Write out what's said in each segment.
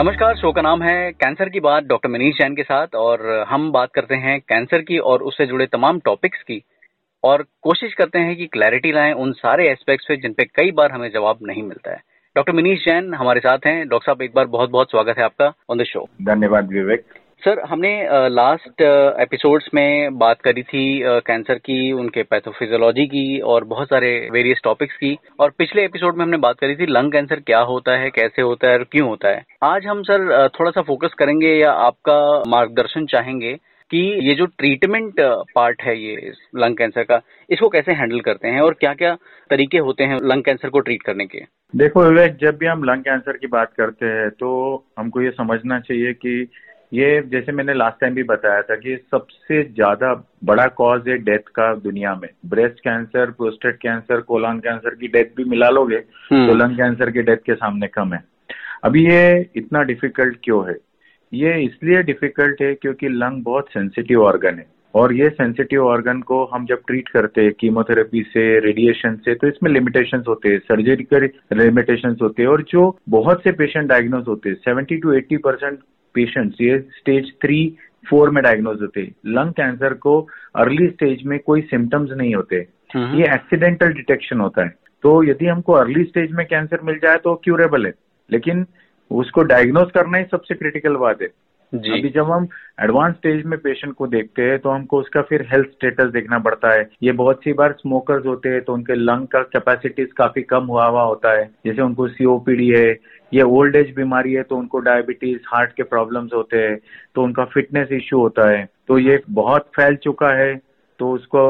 नमस्कार, शो का नाम है कैंसर की बात, डॉक्टर मनीष जैन के साथ, और हम बात करते हैं कैंसर की और उससे जुड़े तमाम टॉपिक्स की, और कोशिश करते हैं कि क्लैरिटी लाएँ उन सारे एस्पेक्ट्स पे जिन पे कई बार हमें जवाब नहीं मिलता है। डॉक्टर मनीष जैन हमारे साथ हैं। डॉक्टर साहब, एक बार बहुत बहुत स्वागत है आपका ऑन द शो धन्यवाद, विवेक। सर, हमने लास्ट एपिसोड्स में बात करी थी कैंसर की, उनके पैथोफिजियोलॉजी की और बहुत सारे वेरियस टॉपिक्स की। और पिछले एपिसोड में हमने बात करी थी लंग कैंसर क्या होता है, कैसे होता है और क्यों होता है। आज हम, सर थोड़ा सा फोकस करेंगे या आपका मार्गदर्शन चाहेंगे कि ये जो ट्रीटमेंट पार्ट है ये लंग कैंसर का, इसको कैसे हैंडल करते हैं और क्या क्या तरीके होते हैं लंग कैंसर को ट्रीट करने के। देखो विवेक, जब भी हम लंग कैंसर की बात करते हैं तो हमको ये समझना चाहिए कि ये जैसे मैंने लास्ट टाइम भी बताया था कि सबसे ज़्यादा बड़ा कॉज है डेथ का दुनिया में। Breast cancer prostate cancer colon cancer की डेथ भी मिला लोगे हम्म। तो लंग कैंसर की डेथ के सामने कम है। अभी ये इतना डिफ़िकल्ट क्यों है? ये इसलिए डिफ़िकल्ट है क्योंकि लंग बहुत सेंसिटिव ऑर्गन है। और ये सेंसिटिव ऑर्गन को हम जब ट्रीट करते हैं कीमोथेरेपी से रेडिएशन से तो इसमें लिमिटेशंस होते हैं सर्जरी लिमिटेशंस होते हैं। और जो बहुत से पेशेंट डायग्नोज होते हैं seventy to eighty percent patients ये स्टेज थ्री फोर में डायग्नोज होते लंग कैंसर को अर्ली स्टेज में कोई सिम्टम्स नहीं होते। हम्म। ये एक्सीडेंटल डिटेक्शन होता है। तो यदि हमको अर्ली स्टेज में कैंसर मिल जाए तो क्यूरेबल है। लेकिन उसको डायग्नोज करना ही सबसे क्रिटिकल बात है। जी। अभी जब हम एडवांस स्टेज में पेशेंट को देखते हैं तो हमको उसका फिर हेल्थ स्टेटस देखना पड़ता है। ये बहुत सी बार स्मोकर्स होते हैं तो उनके लंग का कैपेसिटीज काफ़ी कम हुआ हुआ होता है। जैसे उनको सीओपीडी है, ये ओल्ड एज बीमारी है तो उनको डायबिटीज़ हार्ट के प्रॉब्लम्स होते हैं तो उनका फिटनेस इश्यू होता है। तो ये बहुत फैल चुका है तो उसको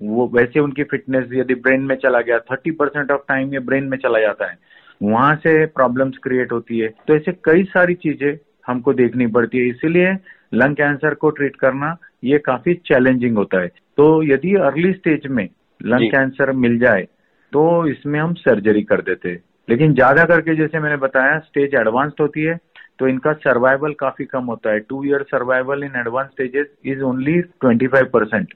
वो वैसे उनकी फिटनेस यदि ब्रेन में चला गया थर्टी परसेंट ऑफ़ टाइम ये ब्रेन में चला जाता है। वहाँ से प्रॉब्लम्स क्रिएट होती है। तो ऐसे कई सारी चीज़ें हमको देखनी पड़ती है। इसीलिए लंग कैंसर को ट्रीट करना ये काफ़ी चैलेंजिंग होता है। तो यदि अर्ली स्टेज में लंग कैंसर मिल जाए तो इसमें हम सर्जरी कर देते हैं। लेकिन ज़्यादा करके जैसे मैंने बताया स्टेज एडवांस्ड होती है तो इनका सर्वाइवल काफ़ी कम होता है। Two year survival in advance stages is only twenty five percent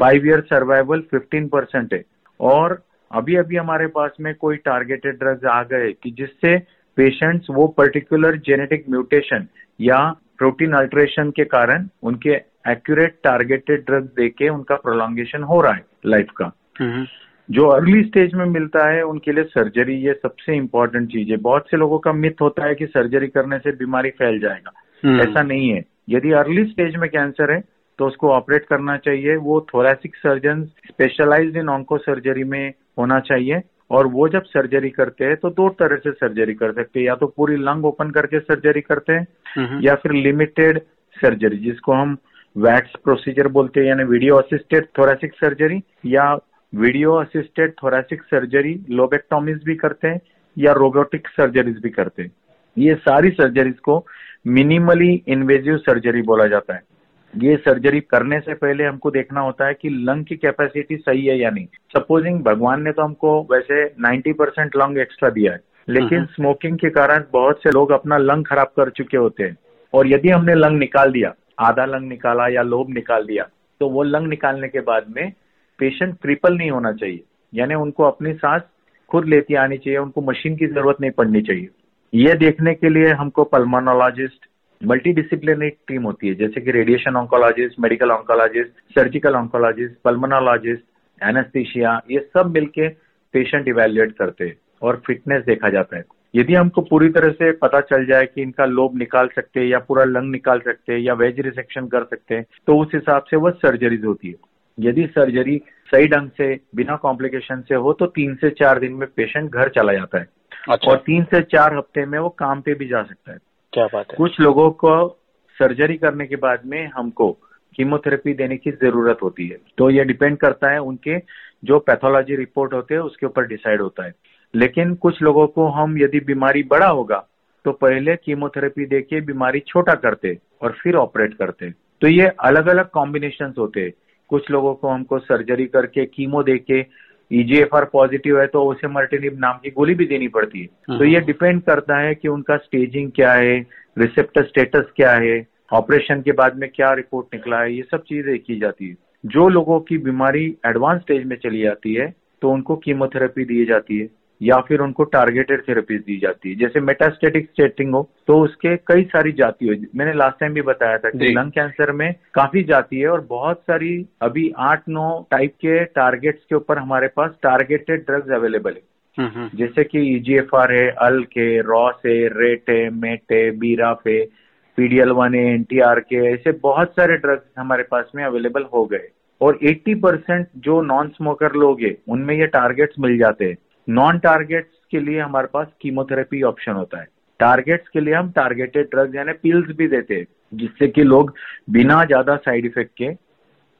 five year survival fifteen percent है। और अभी अभी हमारे पास में कोई टारगेटेड ड्रग्स आ गए कि जिससे पेशेंट्स वो पर्टिकुलर जेनेटिक म्यूटेशन या प्रोटीन अल्ट्रेशन के कारण उनके एक्यूरेट टारगेटेड ड्रग देके उनका प्रोलॉन्गेशन हो रहा है लाइफ का। हम्म। जो अर्ली स्टेज में मिलता है उनके लिए सर्जरी ये सबसे इंपॉर्टेंट चीज़ है। बहुत से लोगों का मिथ होता है कि सर्जरी करने से बीमारी फैल जाएगा। हम्म। ऐसा नहीं है। यदि अर्ली स्टेज में कैंसर है तो उसको ऑपरेट करना चाहिए। वो thoracic surgeon specialized in onco surgery में होना चाहिए। और वो जब सर्जरी करते हैं तो दो तरह से सर्जरी कर सकते हैं। या तो पूरी लंग ओपन करके सर्जरी करते हैं। या फिर लिमिटेड सर्जरी जिसको हम वैक्स प्रोसीजर बोलते हैं यानी वीडियो असिस्टेड थोरेसिक सर्जरी या video assisted thoracic surgery lobectomies भी करते हैं या रोबोटिक सर्जरीज भी करते हैं। ये सारी सर्जरीज को मिनिमली इन्वेजिव सर्जरी बोला जाता है। ये सर्जरी करने से पहले हमको देखना होता है कि लंग की कैपेसिटी सही है या नहीं। सपोजिंग भगवान ने तो हमको वैसे 90 परसेंट लंग एक्स्ट्रा दिया है लेकिन स्मोकिंग हम्म। के कारण बहुत से लोग अपना लंग खराब कर चुके होते हैं। और यदि हमने लंग निकाल दिया आधा लंग निकाला या लोब निकाल दिया तो वो लंग निकालने के बाद में पेशेंट क्रिपल नहीं होना चाहिए। यानी उनको अपनी सांस खुद लेती आनी चाहिए उनको मशीन की ज़रूरत नहीं पड़नी चाहिए। ये देखने के लिए हमको पल्मोनोलॉजिस्ट मल्टी डिसिप्लिनरी टीम होती है जैसे कि radiation oncologist medical oncologist surgical oncologist pulmonologist anaesthesia ये सब मिलके पेशेंट इवेल्युएट करते हैं और फिटनेस देखा जाता है। यदि हमको पूरी तरह से पता चल जाए कि इनका लोब निकाल सकते हैं या पूरा लंग निकाल सकते हैं या वेज रिसेक्शन कर सकते हैं तो उस हिसाब से वह सर्जरीज होती है। यदि सर्जरी सही ढंग से बिना कॉम्प्लिकेशन से हो तो तीन से चार दिन में पेशेंट घर चला जाता है। अच्छा। और तीन से चार हफ़्ते में वो काम पे भी जा सकता है। क्या बात है? कुछ लोगों को सर्जरी करने के बाद में हमको कीमोथेरेपी देने की ज़रूरत होती है। तो ये डिपेंड करता है उनके जो पैथोलॉजी रिपोर्ट होते हैं, उसके ऊपर डिसाइड होता है। लेकिन कुछ लोगों को हम यदि बीमारी बड़ा होगा तो पहले कीमोथेरेपी देके बीमारी छोटा करते और फिर ऑपरेट करते। तो ये अलग अलग कॉम्बिनेशन होते हैं। कुछ लोगों को हमको सर्जरी करके कीमो देके ईजीएफआर पॉजिटिव है तो उसे मर्टिनिब नाम की गोली भी देनी पड़ती है। तो हम्म। ये डिपेंड करता है कि उनका स्टेजिंग क्या है रिसेप्टर स्टेटस क्या है ऑपरेशन के बाद में क्या रिपोर्ट निकला है ये सब चीज़ें की जाती है। जो लोगों की बीमारी एडवांस स्टेज में चली जाती है तो उनको कीमोथेरेपी दी जाती है। या फिर उनको टारगेटेड थेरेपीज दी जाती है। जैसे मेटास्टेटिक सेटिंग हो तो उसके कई सारी जाति हो। मैंने लास्ट टाइम भी बताया था कि लंग कैंसर में काफ़ी जाति है और बहुत सारी अभी आठ नौ टाइप के टारगेट्स के ऊपर हमारे पास टारगेटेड ड्रग्स अवेलेबल है। जैसे कि ईजीएफआर है अल्क है रॉस है रेट है मेट है बीराफ है पीडीएल वन है एनटीआर के ऐसे बहुत सारे ड्रग्स हमारे पास में अवेलेबल हो गए। और 80 परसेंट जो नॉन स्मोकर लोग हैं उनमें ये टारगेट्स मिल जाते हैं। नॉन टारगेट्स के लिए हमारे पास कीमोथेरेपी ऑप्शन होता है। टारगेट्स के लिए हम टारगेटेड ड्रग्स यानी पिल्स भी देते हैं, जिससे कि लोग बिना ज़्यादा साइड इफ़ेक्ट के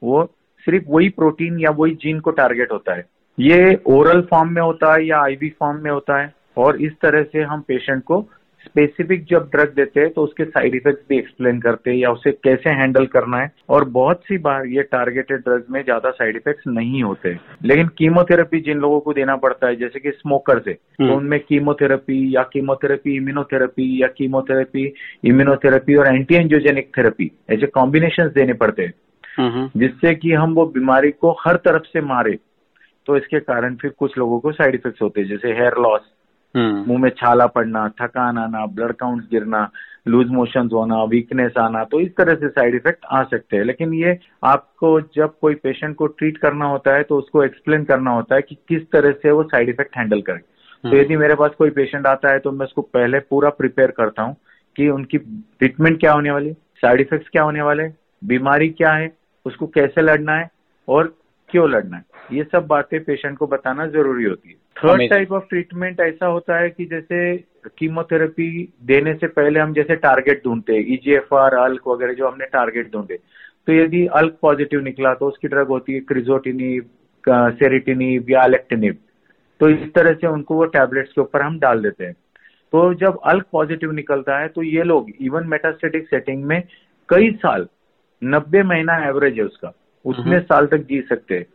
वो सिर्फ़ वही प्रोटीन या वही जीन को टारगेट होता है। ये ओरल फॉर्म में होता है या आईवी फॉर्म में होता है और इस तरह से हम पेशेंट को स्पेसिफिक जब ड्रग देते हैं तो उसके साइड इफेक्ट्स भी एक्सप्लेन करते हैं या उसे कैसे हैंडल करना है और बहुत सी बार ये टारगेटेड ड्रग्स में ज़्यादा साइड इफेक्ट्स नहीं होते लेकिन कीमोथेरेपी जिन लोगों को देना पड़ता है जैसे कि स्मोकर से तो हम्म। उनमें कीमोथेरेपी या कीमोथेरेपी इम्यूनोथेरेपी या कीमोथेरेपी इम्यूनोथेरेपी और एंटी एंजियोजेनिक थेरेपी ऐसे कॉम्बिनेशन देने पड़ते हैं हम्म। जिससे कि हम वो बीमारी को हर तरफ़ से मारे तो इसके कारण फिर कुछ लोगों को साइड इफेक्ट्स होते हैं जैसे हेयर लॉस। मुँह में छाला पड़ना थकान आना ब्लड काउंट गिरना लूज मोशन होना वीकनेस आना तो इस तरह से साइड इफ़ेक्ट आ सकते हैं। लेकिन ये आपको जब कोई पेशेंट को ट्रीट करना होता है तो उसको एक्सप्लेन करना होता है कि किस तरह से वो साइड इफ़ेक्ट हैंडल करे। तो हम्म। यदि मेरे पास कोई पेशेंट आता है तो मैं उसको पहले पूरा प्रिपेयर करता हूँ कि उनकी ट्रीटमेंट क्या होने वाली साइड इफेक्ट्स क्या होने वाले बीमारी क्या है उसको कैसे लड़ना है और क्यों लड़ना है। ये सब बातें पेशेंट को बताना ज़रूरी होती है। थर्ड टाइप ऑफ़ ट्रीटमेंट ऐसा होता है कि जैसे कीमोथेरेपी देने से पहले हम जैसे टारगेट ढूंढते हैं ईजीएफआर अल्क वगैरह जो हमने टारगेट ढूंढे। तो यदि अल्क पॉजिटिव निकला तो उसकी ड्रग होती है क्रिजोटिनिव सेरिटिनिव या अलेक्टिनिव तो इस तरह से उनको वो टैबलेट्स के ऊपर हम डाल देते हैं। तो जब अल्क पॉजिटिव निकलता है तो ये लोग इवन मेटास्टेटिक सेटिंग में कई साल नब्बे महीना एवरेज है उसका। उतने हम्म। साल तक जी सकते हैं।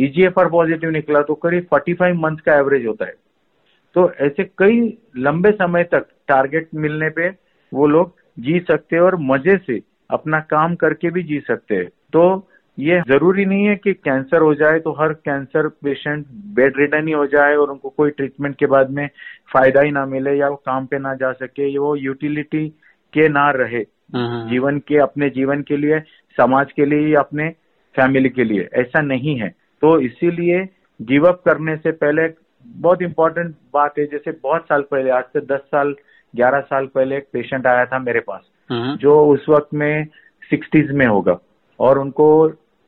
ईजीएफआर पॉजिटिव निकला तो करीब 45 मंथ का एवरेज होता है। तो ऐसे कई लंबे समय तक टारगेट मिलने पे वो लोग जी सकते हैं और मज़े से अपना काम करके भी जी सकते हैं। तो ये ज़रूरी नहीं है कि कैंसर हो जाए तो हर कैंसर पेशेंट बेड रिटर्न ही हो जाए और उनको कोई ट्रीटमेंट के बाद में फ़ायदा ही ना मिले या वो काम पे ना जा सके वो यूटिलिटी के ना रहे। हम्म। जीवन के अपने जीवन के लिए समाज के लिए या अपने फैमिली के लिए। ऐसा नहीं है। तो इसीलिए गिव अप करने से पहले बहुत इंपॉर्टेंट बात है जैसे बहुत साल पहले आज से दस साल ग्यारह साल पहले एक पेशेंट आया था मेरे पास हम्म। जो उस वक्त में सिक्सटीज में होगा और उनको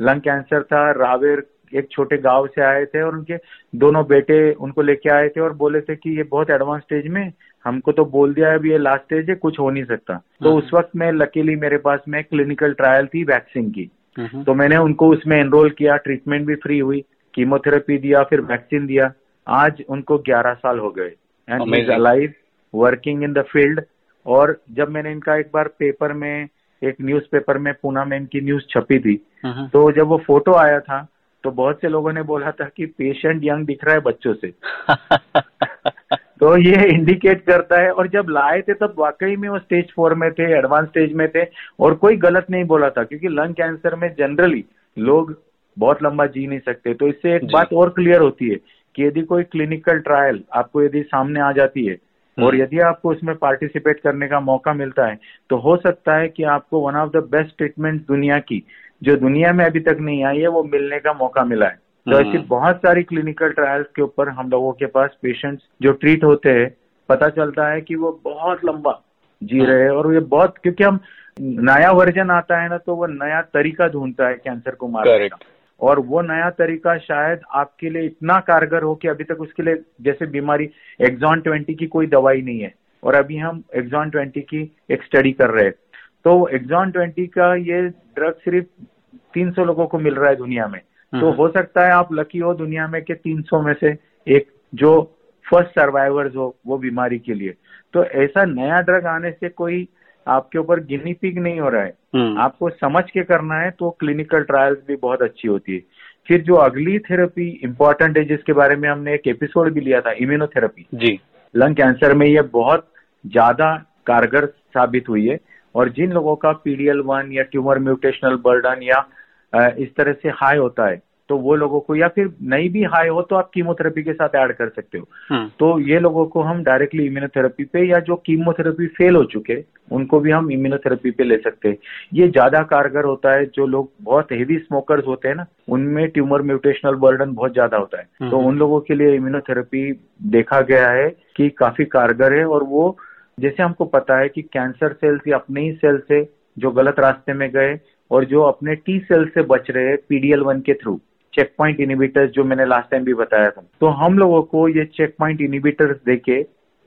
लंग कैंसर था रावेर एक छोटे गाँव से आए थे और उनके दोनों बेटे उनको लेके आए थे और बोले थे कि ये बहुत एडवांस स्टेज में हमको तो बोल दिया है अभी ये लास्ट स्टेज है कुछ हो नहीं सकता तो हम्म। उस वक्त में लकीली मेरे पास में क्लिनिकल ट्रायल थी वैक्सीन की। तो मैंने उनको उसमें एनरोल किया ट्रीटमेंट भी फ्री हुई कीमोथेरेपी दिया फिर वैक्सीन दिया। आज उनको 11 साल हो गए। And is alive working in the field और जब मैंने इनका एक बार पेपर में एक न्यूज़पेपर में पूना में इनकी न्यूज़ छपी थी हम्म। तो जब वो फ़ोटो आया था तो बहुत से लोगों ने बोला था कि पेशेंट यंग दिख रहा है बच्चों से। तो ये इंडिकेट करता है। और जब लाए थे तब वाकई में वो स्टेज फोर में थे एडवांस स्टेज में थे। और कोई गलत नहीं बोला था क्योंकि लंग कैंसर में जनरली लोग बहुत लंबा जी नहीं सकते। तो इससे एक बात और क्लियर होती है कि यदि कोई क्लिनिकल ट्रायल आपको यदि सामने आ जाती है हम्म। और यदि आपको उसमें पार्टिसिपेट करने का मौका मिलता है तो हो सकता है कि आपको one of the best treatment दुनिया की जो दुनिया में अभी तक नहीं आई है वो मिलने का मौका मिला है। तो ऐसी हम्म। बहुत सारी क्लिनिकल ट्रायल्स के ऊपर हम लोगों के पास पेशेंट्स जो ट्रीट होते हैं पता चलता है कि वो बहुत लंबा जी हम्म। रहे हैं और ये बहुत क्योंकि हम नया वर्जन आता है ना तो वो नया तरीका ढूंढता है कैंसर को मारने का और वो नया तरीका शायद आपके लिए इतना कारगर हो कि अभी तक उसके लिए जैसे बीमारी एक्सॉन ट्वेंटी की कोई दवाई नहीं है और अभी हम एक्सॉन ट्वेंटी की एक स्टडी कर रहे हैं तो एक्सॉन ट्वेंटी का ये ड्रग सिर्फ़ 300 लोगों को मिल रहा है दुनिया में तो हम्म। हो सकता है आप लकी हो दुनिया में के 300 में से एक जो फ़र्स्ट सर्वाइवर्स हो वो बीमारी के लिए। तो ऐसा नया ड्रग आने से कोई आपके ऊपर गिनी पिग नहीं हो रहा है। हम्म। आपको समझ के करना है तो क्लिनिकल ट्रायल्स भी बहुत अच्छी होती है। फिर जो अगली थेरेपी इंपॉर्टेंट है जिसके बारे में हमने एक एपिसोड भी लिया था इम्यूनोथेरेपी जी। लंग कैंसर में ये बहुत ज़्यादा कारगर साबित हुई है। और जिन लोगों का पीडीएल वन या ट्यूमर म्यूटेशनल बर्डन या इस तरह से हाई होता है तो वो लोगों को या फिर नहीं भी हाई हो तो आप कीमोथेरेपी के साथ ऐड कर सकते हो हम्म। तो ये लोगों को हम डायरेक्टली इम्यूनोथेरेपी पे या जो कीमोथेरेपी फेल हो चुके उनको भी हम इम्यूनोथेरेपी पे ले सकते हैं ये ज़्यादा कारगर होता है जो लोग बहुत हेवी स्मोकर्स होते हैं ना उनमें ट्यूमर म्यूटेशनल बर्डन बहुत ज़्यादा होता है तो हम्म। उन लोगों के लिए इम्यूनोथेरेपी देखा गया है कि काफ़ी कारगर है और वो जैसे हमको पता है कि कैंसर सेल्स या अपने ही सेल से जो गलत रास्ते में गए और जो अपने टी सेल से बच रहे हैं पीडीएल वन के थ्रू चेक पॉइंट इनिबिटर्स जो मैंने लास्ट टाइम भी बताया था। तो हम लोगों को ये चेक पॉइंट इनिबिटर्स देके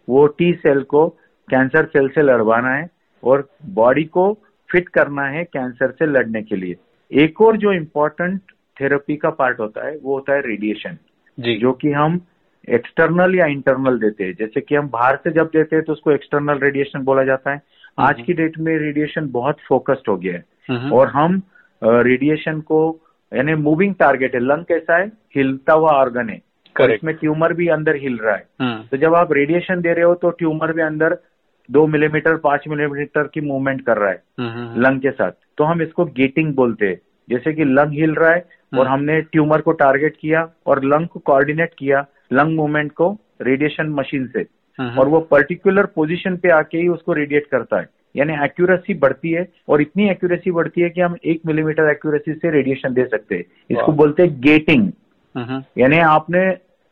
वो टी सेल को कैंसर सेल से लड़वाना है और बॉडी को फिट करना है कैंसर से लड़ने के लिए। एक और जो इम्पोर्टेंट थेरेपी का पार्ट होता है वो होता है रेडिएशन जी। जो कि हम एक्सटर्नल या इंटरनल देते हैं। जैसे कि हम बाहर से जब देते हैं तो उसको एक्सटर्नल रेडिएशन बोला जाता है। आज की डेट में रेडिएशन बहुत फोकस्ड हो गया है। हम्म। और हम रेडिएशन को यानी मूविंग टारगेट है लंग कैसा है? हिलता हुआ ऑर्गन है। और इसमें ट्यूमर भी अंदर हिल रहा है। हम्म। तो जब आप रेडिएशन दे रहे हो तो ट्यूमर भी अंदर दो मिलीमीटर पाँच मिलीमीटर की मूवमेंट कर रहा है। लंग के साथ। तो हम इसको गेटिंग बोलते हैं। जैसे कि लंग हिल रहा है और हमने ट्यूमर को टारगेट किया और लंग को कोऑर्डिनेट किया लंग मूवमेंट को रेडिएशन मशीन से। हम्म। और वो पर्टिकुलर पोजीशन पे आके ही उसको रेडिएट करता है। यानी एक्यूरेसी बढ़ती है और इतनी एक्यूरेसी बढ़ती है कि हम एक मिलीमीटर एक्यूरेसी से रेडिएशन दे सकते हैं। इसको बोलते हैं गेटिंग। यानी आपने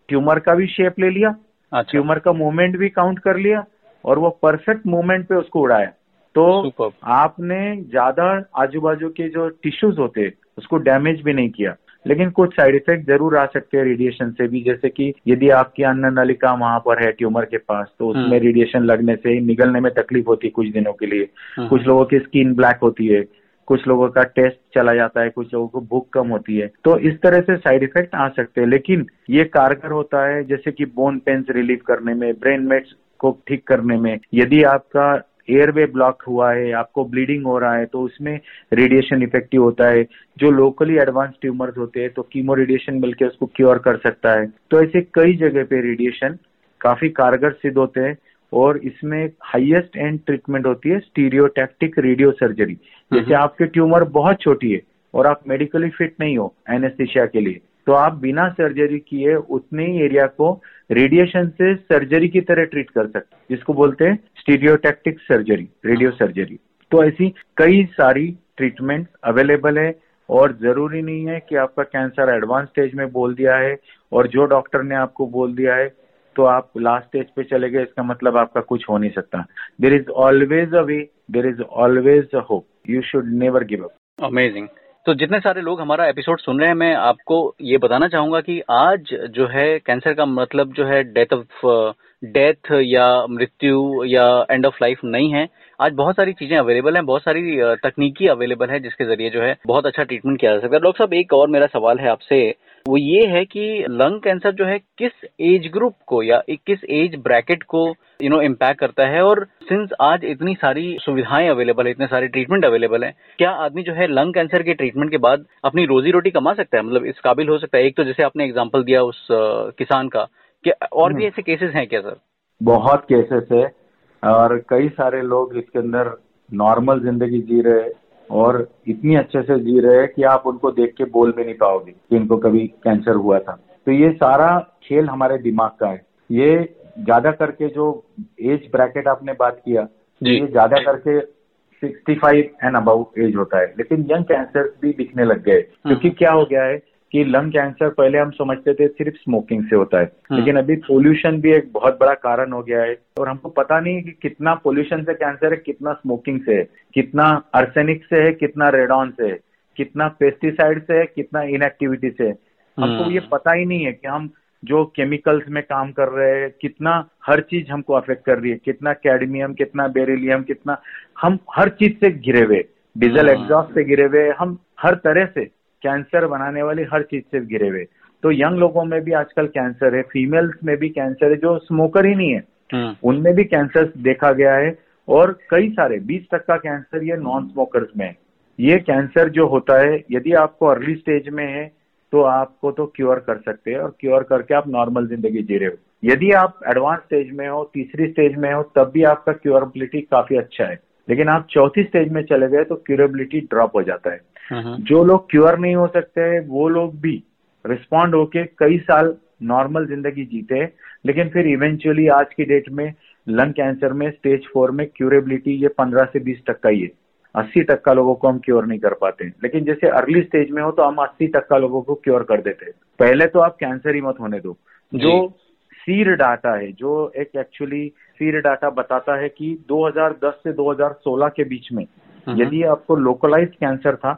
ट्यूमर का भी शेप ले लिया अच्छा। ट्यूमर का मूवमेंट भी काउंट कर लिया और वो परफेक्ट मूवमेंट पे उसको उड़ाया। तो आपने ज़्यादा आजू बाजू के जो टिश्यूज होते उसको डैमेज भी नहीं किया। लेकिन कुछ साइड इफ़ेक्ट ज़रूर आ सकते हैं रेडिएशन से भी। जैसे कि यदि आपकी अन्न नलिका वहाँ पर है ट्यूमर के पास तो उसमें हम्म। रेडिएशन लगने से निगलने में तकलीफ़ होती है कुछ दिनों के लिए। हम्म। कुछ लोगों की स्किन ब्लैक होती है कुछ लोगों का टेस्ट चला जाता है कुछ लोगों को भूख कम होती है। तो इस तरह से साइड इफ़ेक्ट आ सकते हैं। लेकिन ये कारगर होता है जैसे कि बोन पेन्स रिलीव करने में ब्रेन मेट्स को ठीक करने में। यदि आपका एयरवे ब्लॉक हुआ है आपको ब्लीडिंग हो रहा है तो उसमें रेडिएशन इफ़ेक्टिव होता है। जो लोकली एडवांस ट्यूमर्स होते हैं तो कीमो रेडिएशन मिलकर उसको क्योर कर सकता है। तो ऐसे कई जगह पे रेडिएशन काफ़ी कारगर सिद्ध होते हैं और इसमें हाईएस्ट एंड ट्रीटमेंट होती है स्टीरियोटैक्टिक रेडियो सर्जरी जैसे आपके ट्यूमर बहुत छोटी है और आप मेडिकली फिट नहीं हो एनेस्थीसिया के लिए तो आप बिना सर्जरी किए उतने ही एरिया को रेडिएशन से सर्जरी की तरह ट्रीट कर सकते हैं। जिसको बोलते हैं स्टीरियोटैक्टिक सर्जरी रेडियो सर्जरी तो ऐसी कई सारी ट्रीटमेंट अवेलेबल है और ज़रूरी नहीं है कि आपका कैंसर एडवांस स्टेज में बोल दिया है और जो डॉक्टर ने आपको बोल दिया है तो आप लास्ट स्टेज पे चले गए, इसका मतलब आपका कुछ हो नहीं सकता। There is always a way there is always a hope you should never give up amazing तो जितने सारे लोग हमारा एपिसोड सुन रहे हैं, मैं आपको ये बताना चाहूँगा कि आज जो है कैंसर का मतलब जो है डेथ ऑफ़ डेथ या मृत्यु या एंड ऑफ़ लाइफ नहीं है। आज बहुत सारी चीज़ें अवेलेबल हैं, बहुत सारी तकनीकी अवेलेबल है, जिसके ज़रिए जो है, बहुत अच्छा ट्रीटमेंट किया जा सकता है। डॉक्टर साहब, एक और मेरा सवाल है आपसे। वो ये है कि लंग कैंसर जो है किस एज ग्रुप को या एक किस एज ब्रैकेट को यू नो इम्पैक्ट करता है और सिंस आज इतनी सारी सुविधाएँ अवेलेबल है इतने सारे ट्रीटमेंट अवेलेबल है क्या आदमी जो है लंग कैंसर के ट्रीटमेंट के बाद अपनी रोजी रोटी कमा सकता है? मतलब इस काबिल हो सकता है। एक तो जैसे आपने एग्ज़ाम्पल दिया उस किसान का क्या और भी ऐसे केसेस हैं क्या सर बहुत केसेस है और कई सारे लोग इसके अंदर नॉर्मल ज़िंदगी जी रहे और इतनी अच्छे से जी रहे हैं कि आप उनको देख के बोल भी नहीं पाओगे कि इनको कभी कैंसर हुआ था। तो ये सारा खेल हमारे दिमाग का है। ये ज़्यादा करके जो एज ब्रैकेट आपने बात किया। ये ज़्यादा करके 65 एंड अबाउट एज होता है। लेकिन यंग कैंसर भी दिखने लग गए। क्योंकि क्या हो गया है कि लंग कैंसर पहले हम समझते थे सिर्फ़ स्मोकिंग से होता है। लेकिन अभी पोल्यूशन भी एक बहुत बड़ा कारण हो गया है और हमको पता नहीं है कि कितना पोल्यूशन से कैंसर है कितना स्मोकिंग से है कितना आर्सेनिक से है कितना रेडॉन से है कितना पेस्टिसाइड से है कितना इनएक्टिविटी से है। हमको ये पता ही नहीं है कि हम जो केमिकल्स में काम कर रहे हैं कितना हर चीज़ हमको अफेक्ट कर रही है कितना कैडमियम कितना बेरिलियम कितना हम हर चीज़ से घिरे हुए डीजल। एग्जॉस्ट से घिरे हुए हम हर तरह से कैंसर बनाने वाली हर चीज़ से घिरे हुए। तो यंग लोगों में भी आजकल कैंसर है फीमेल्स में भी कैंसर है जो स्मोकर ही नहीं है। हम्म, उनमें भी कैंसर देखा गया है और कई सारे 20 तक का कैंसर ये नॉन स्मोकर्स में है। ये कैंसर जो होता है यदि आपको अर्ली स्टेज में है तो आपको तो क्योर कर सकते हैं और क्योर करके आप नॉर्मल ज़िंदगी जी रहे हो। यदि आप एडवांस स्टेज में हो तीसरी स्टेज में हो तब भी आपका क्योरबिलिटी काफ़ी अच्छा है। लेकिन आप चौथी स्टेज में चले गए तो क्यूरेबिलिटी ड्रॉप हो जाता है। हम्म, जो लोग क्योर नहीं हो सकते वो लोग भी रिस्पॉन्ड होके कई साल नॉर्मल ज़िंदगी जीते लेकिन फिर इवेंचुअली आज की डेट में लंग कैंसर में स्टेज फोर में क्यूरेबिलिटी ये पंद्रह से बीस टक्का ही है। अस्सी टक्का लोगों को हम क्योर नहीं कर पाते। लेकिन जैसे अर्ली स्टेज में हो तो हम अस्सी टक्का लोगों को क्योर कर देते हैं। पहले तो आप कैंसर ही मत होने दो। जो। सीर डाटा है जो एक एक्चुअली सीर डाटा बताता है कि 2010 से 2016 के बीच में हम्म। यदि आपको लोकलाइज कैंसर था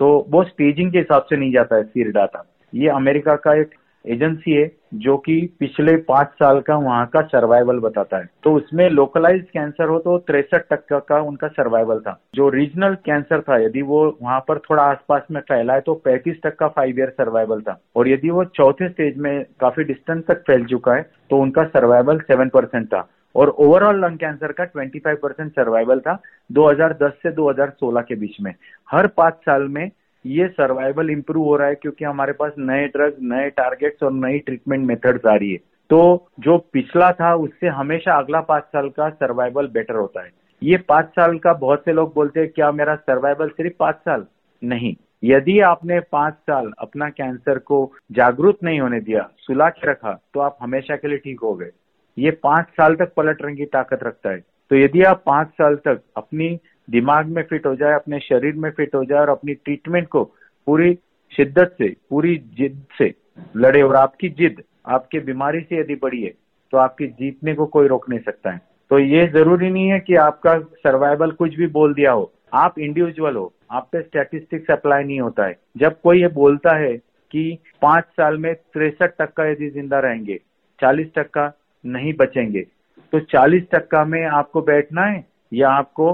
तो वो स्टेजिंग के हिसाब से नहीं जाता है सीर डाटा ये अमेरिका का एक एजेंसी है, जो कि पिछले पाँच साल का वहाँ का सर्वाइवल बताता है। तो उसमें लोकलाइज कैंसर हो तो तिरसठ टक्का का उनका सर्वाइवल था। जो रीजनल कैंसर था, यदि वो वहाँ पर थोड़ा आसपास में फैला है तो पैंतीस टक्का फाइव ईयर सर्वाइवल था। और यदि वो चौथे स्टेज में काफ़ी डिस्टेंस तक फैल चुका है तो उनका सर्वाइवल सेवन परसेंट था। और ओवरऑल लंग कैंसर का 25 परसेंट सर्वाइवल था 2010 से 2016 के बीच में। हर पाँच साल में ये सर्वाइवल इंप्रूव हो रहा है क्योंकि हमारे पास नए ड्रग नए टारगेट्स और नई ट्रीटमेंट मेथड्स आ रही है। तो जो पिछला था, उससे हमेशा अगला पाँच साल का सर्वाइवल बेटर होता है। ये पाँच साल का बहुत से लोग बोलते हैं, क्या मेरा सर्वाइवल सिर्फ़ पाँच साल? नहीं। यदि आपने पाँच साल अपना कैंसर को जागरूक नहीं होने दिया, सुला के रखा तो आप हमेशा के लिए ठीक हो गए। ये पाँच साल तक पलटने की ताकत रखता है। तो यदि आप पाँच साल तक अपनी दिमाग में फिट हो जाए, अपने शरीर में फिट हो जाए और अपनी ट्रीटमेंट को पूरी शिद्दत से, पूरी जिद से लड़े और आपकी जिद आपके बीमारी से यदि बढ़ी है तो आपकी जीतने को कोई रोक नहीं सकता है। तो ये ज़रूरी नहीं है कि आपका सर्वाइवल कुछ भी बोल दिया हो। आप इंडिविजुअल हो, आप पे स्टैटिस्टिक्स अप्लाई नहीं होता है। जब कोई ये बोलता है कि पाँच साल में तिरसठ टक्का यदि ज़िंदा रहेंगे, चालीस टक्का नहीं बचेंगे तो चालीस टक्का में आपको बैठना है या आपको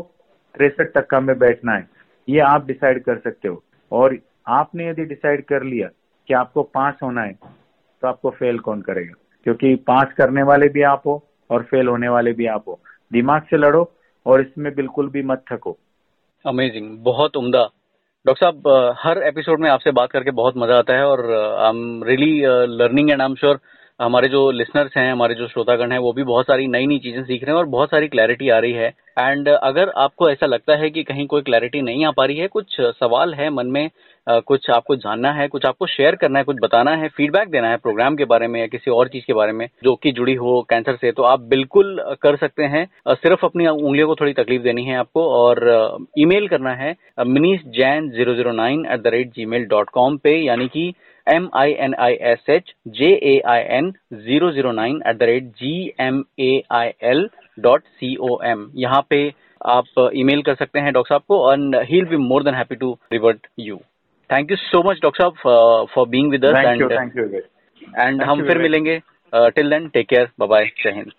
तिरसठ टक्का में बैठना है? ये आप डिसाइड कर सकते हो। और आपने यदि डिसाइड कर लिया कि आपको पास होना है तो आपको फेल कौन करेगा? क्योंकि पास करने वाले भी आप हो और फेल होने वाले भी आप हो। दिमाग से लड़ो और इसमें बिल्कुल भी मत थको। अमेजिंग बहुत उम्दा। डॉक्टर साहब हर एपिसोड में आपसे बात करके बहुत मज़ा आता है और I am really learning and I am sure हमारे जो लिसनर्स हैं, हमारे जो श्रोतागण हैं, वो भी बहुत सारी नई नई चीज़ें सीख रहे हैं और बहुत सारी क्लैरिटी आ रही है। एंड अगर आपको ऐसा लगता है कि कहीं कोई क्लैरिटी नहीं आ पा रही है, कुछ सवाल है मन में कुछ आपको जानना है, कुछ आपको शेयर करना है, कुछ बताना है फीडबैक देना है प्रोग्राम के बारे में या किसी और चीज़ के बारे में जो कि जुड़ी हो कैंसर से तो आप बिल्कुल कर सकते हैं। सिर्फ़ अपनी उंगलियों को थोड़ी तकलीफ़ देनी है आपको और ईमेल करना है Minish Jain zero zero nine at the rate Gmail dot com पे, यानी कि M I N I S H J A I N zero zero nine at the rate G M A I L dot C O M यहाँ पे आप email कर सकते हैं doctor साहब को and he will be more than happy to revert you thank you so much doctor साहब for being with us and and हम फिर मिलेंगे till then take care bye bye जय हिंद